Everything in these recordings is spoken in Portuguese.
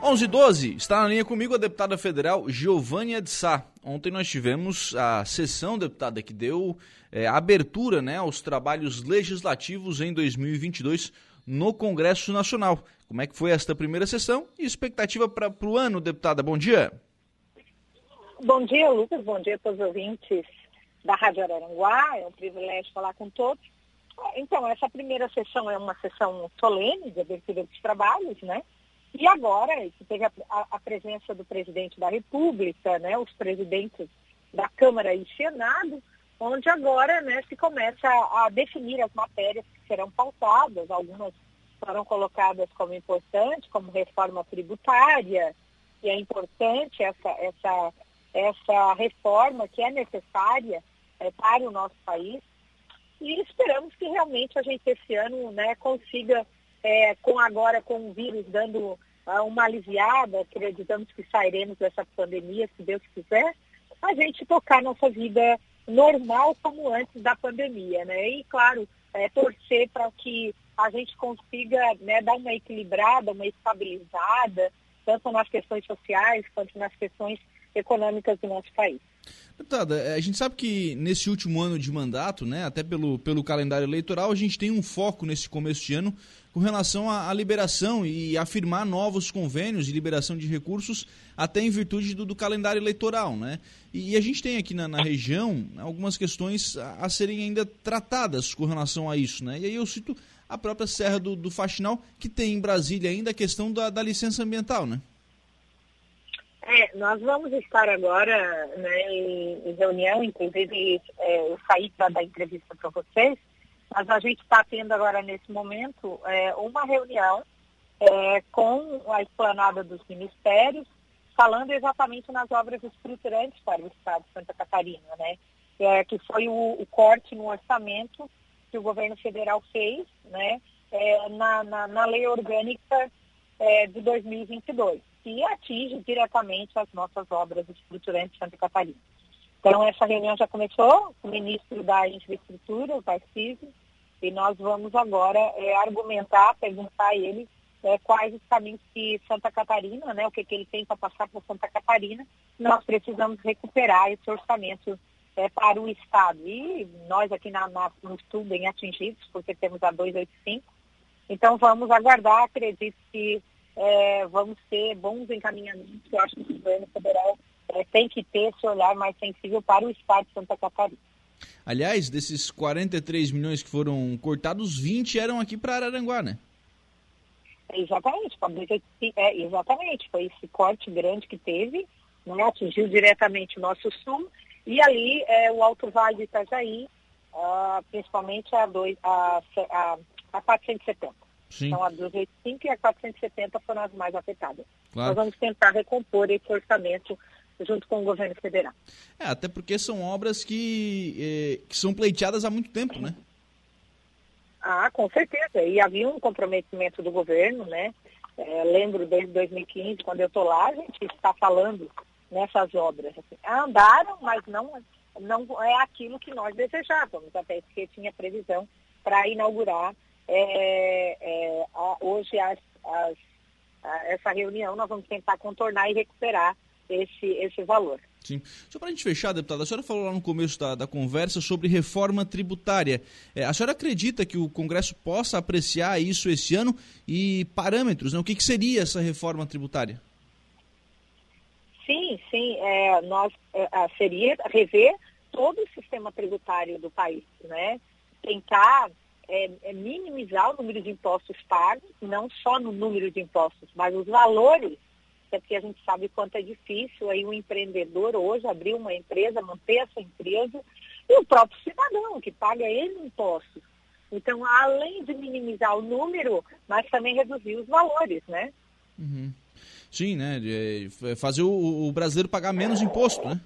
11 e 12, está na linha comigo a deputada federal Giovânia de Sá. Ontem nós tivemos a sessão, deputada, que deu é, abertura né, aos trabalhos legislativos em 2022 no Congresso Nacional. Como é que foi esta primeira sessão e expectativa para o ano, deputada? Bom dia. Bom dia, Lucas. Bom dia para os ouvintes da Rádio Araranguá. É um privilégio falar com todos. Então, essa primeira sessão é uma sessão solene de abertura dos trabalhos, né? E agora, que teve a, a, presença do presidente da República, né, os presidentes da Câmara e Senado, onde agora né, se começa a, a definir as matérias que serão pautadas, algumas foram colocadas como importantes, como reforma tributária, e é importante essa, essa, essa reforma que é necessária é, para o nosso país. E esperamos que realmente a gente esse ano né, consiga é, com agora com o vírus dando uh, uma aliviada, acreditamos que sairemos dessa pandemia, se Deus quiser, a gente tocar nossa vida normal como antes da pandemia, né? E claro, é, torcer para que a gente consiga né, dar uma equilibrada, uma estabilizada, tanto nas questões sociais quanto nas questões econômicas do nosso país. Deputada, é, a gente sabe que nesse último ano de mandato, né, até pelo, pelo calendário eleitoral, a gente tem um foco nesse começo de ano com relação à, à liberação e afirmar novos convênios de liberação de recursos até em virtude do, do calendário eleitoral, né? E, e, a gente tem aqui na, na, região algumas questões a, a, serem ainda tratadas com relação a isso, né? E aí eu cito a própria Serra do, do Faxinal, que tem em Brasília ainda a questão da, da licença ambiental, né? É, nós vamos estar agora né, em, em reunião, inclusive é, eu saí para dar entrevista para vocês, mas a gente está tendo agora nesse momento é, uma reunião é, com a esplanada dos ministérios, falando exatamente nas obras estruturantes para o Estado de Santa Catarina, né? É, que foi o, o, corte no orçamento que o governo federal fez, né? É, na, na, na, lei orgânica é, de 2022 que atinge diretamente as nossas obras estruturantes de Santa Catarina. Então, essa reunião já começou com o ministro da Infraestrutura, o Tarcísio, e nós vamos agora é, argumentar, perguntar a ele é, quais os caminhos que Santa Catarina, né, o que, que ele tem para passar para Santa Catarina, nós precisamos recuperar esse orçamento é, para o Estado. E nós aqui na, na, no Sul bem atingidos, porque temos a 285. Então vamos aguardar, acredito que é, vamos ter bons encaminhamentos. Eu acho que o governo federal é, tem que ter esse olhar mais sensível para o Estado de Santa Catarina. Aliás, desses 43 milhões que foram cortados, 20 eram aqui para Araranguá, né? Exatamente, é, exatamente. Foi esse corte grande que teve, né, atingiu diretamente o nosso sul, e ali é, o Alto Vale de Itajaí, uh, principalmente a, dois, a, a, a 470. Sim. Então, a 285 e a 470 foram as mais afetadas. Claro. Nós vamos tentar recompor esse orçamento junto com o governo federal. É, até porque são obras que, eh, que são pleiteadas há muito tempo, né? Ah, com certeza. E havia um comprometimento do governo, né? É, lembro desde 2015, quando eu estou lá, a gente está falando nessas obras. Assim, andaram, mas não, não é aquilo que nós desejávamos, até porque tinha previsão para inaugurar é, é, a, hoje as, as, a, essa reunião nós vamos tentar contornar e recuperar esse, esse valor. Sim. Só para a gente fechar, deputada, a senhora falou lá no começo da, da conversa sobre reforma tributária. É, a senhora acredita que o Congresso possa apreciar isso esse ano e parâmetros, né? o que, que seria essa reforma tributária? Sim, sim. É, nós é, seria rever todo o sistema tributário do país, né? Tentar é, é minimizar o número de impostos pagos, não só no número de impostos, mas os valores, é porque a gente sabe quanto é difícil aí um empreendedor hoje abrir uma empresa, manter a sua empresa, e o próprio cidadão que paga ele impostos. Então, além de minimizar o número, mas também reduzir os valores, né? Uhum. Sim, né? Fazer o, o brasileiro pagar menos imposto, né?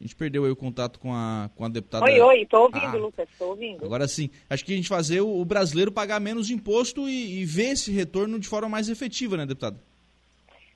A gente perdeu aí o contato com a, com a deputada. Oi, oi, estou ouvindo, ah, Lucas, estou ouvindo. Agora sim, acho que a gente fazer o, o brasileiro pagar menos imposto e, e, ver esse retorno de forma mais efetiva, né, deputada?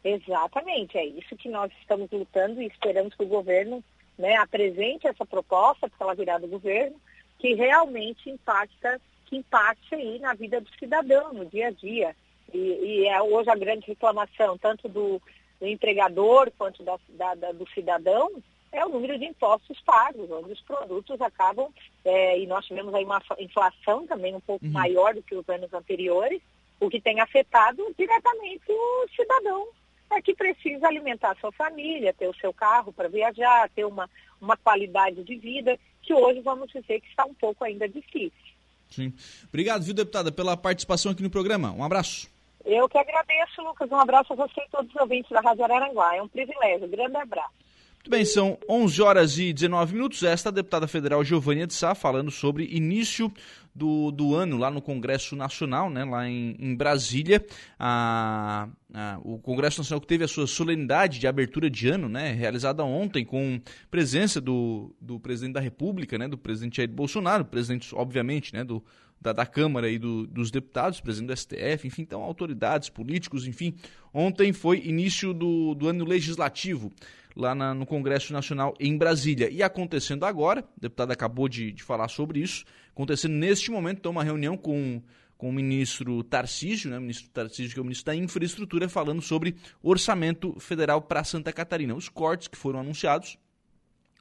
Exatamente, é isso que nós estamos lutando e esperamos que o governo né, apresente essa proposta, porque ela virá do governo, que realmente impacta que impacte aí na vida do cidadão, no dia a dia. E, e é hoje a grande reclamação, tanto do, do empregador quanto da, da, da, do cidadão, é o número de impostos pagos, onde os produtos acabam, é, e nós tivemos aí uma inflação também um pouco uhum. maior do que os anos anteriores, o que tem afetado diretamente o cidadão é que precisa alimentar a sua família, ter o seu carro para viajar, ter uma, uma qualidade de vida, que hoje vamos dizer que está um pouco ainda difícil. Sim. Obrigado, viu, deputada, pela participação aqui no programa. Um abraço. Eu que agradeço, Lucas. Um abraço a você e todos os ouvintes da Rádio Araranguá. É um privilégio. Um grande abraço. Muito bem, são 11 horas e 19 minutos. Esta a deputada federal Giovânia de Sá falando sobre início do, do ano lá no Congresso Nacional, né, lá em, em Brasília. A, a, o Congresso Nacional que teve a sua solenidade de abertura de ano, né, realizada ontem com presença do, do presidente da República, né, do presidente Jair Bolsonaro, presidente, obviamente, né, do, da, da, Câmara e do, dos deputados, presidente do STF, enfim, então autoridades, políticos, enfim. Ontem foi início do, do ano legislativo lá na, no Congresso Nacional em Brasília. E acontecendo agora, o deputado acabou de, de falar sobre isso, acontecendo neste momento, então, uma reunião com, com o ministro Tarcísio, né, o ministro Tarcísio, que é o ministro da Infraestrutura, falando sobre orçamento federal para Santa Catarina. Os cortes que foram anunciados,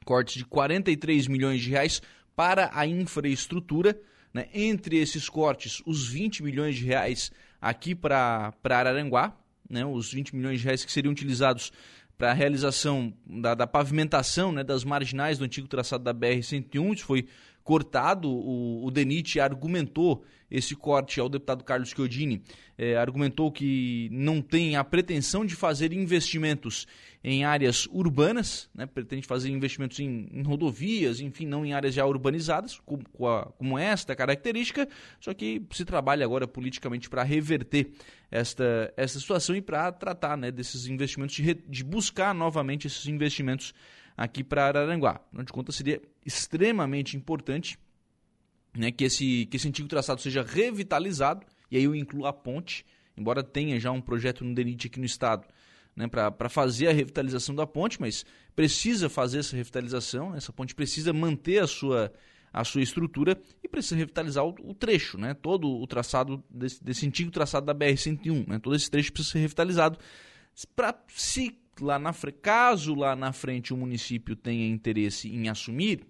cortes de 43 milhões de reais para a infraestrutura, né, entre esses cortes, os 20 milhões de reais aqui para Araranguá, né, os 20 milhões de reais que seriam utilizados para a realização da, da pavimentação né, das marginais do antigo traçado da BR-101. Isso foi cortado. O, o DENIT argumentou esse corte ao deputado Carlos Chiodini, é, argumentou que não tem a pretensão de fazer investimentos em áreas urbanas, né, pretende fazer investimentos em, em, rodovias, enfim, não em áreas já urbanizadas, como, como esta característica, só que se trabalha agora politicamente para reverter esta, esta situação e para tratar né, desses investimentos, de, de buscar novamente esses investimentos aqui para Araranguá. Afinal de contas, seria extremamente importante né, que, esse, que esse antigo traçado seja revitalizado, e aí eu incluo a ponte, embora tenha já um projeto no DENIT aqui no estado né, para fazer a revitalização da ponte, mas precisa fazer essa revitalização, essa ponte precisa manter a sua, a sua estrutura e precisa revitalizar o, o trecho, né, todo o traçado desse, desse antigo traçado da BR-101, né, todo esse trecho precisa ser revitalizado para se lá na caso lá na frente o município tenha interesse em assumir,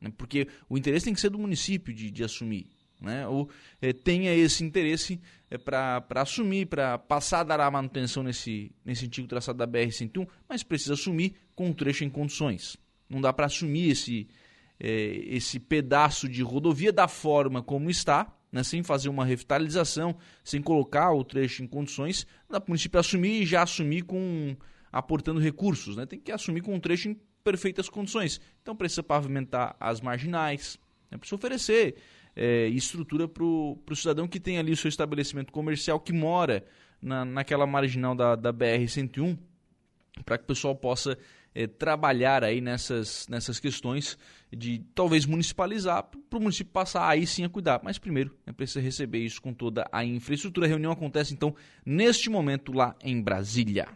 né, porque o interesse tem que ser do município de, de assumir, né, ou é, tenha esse interesse é, para assumir, para passar a dar a manutenção nesse, nesse antigo traçado da BR-101, mas precisa assumir com um trecho em condições. Não dá para assumir esse, é, esse pedaço de rodovia da forma como está, né, sem fazer uma revitalização, sem colocar o trecho em condições, dá para o município assumir e já assumir com aportando recursos, né? tem que assumir com um trecho em perfeitas condições. Então precisa pavimentar as marginais, né? precisa oferecer é, estrutura para o cidadão que tem ali o seu estabelecimento comercial, que mora na, naquela marginal da, da BR-101, para que o pessoal possa é, trabalhar aí nessas, nessas questões de talvez municipalizar, para o município passar aí sim a cuidar. Mas primeiro é precisa receber isso com toda a infraestrutura. A reunião acontece então neste momento lá em Brasília.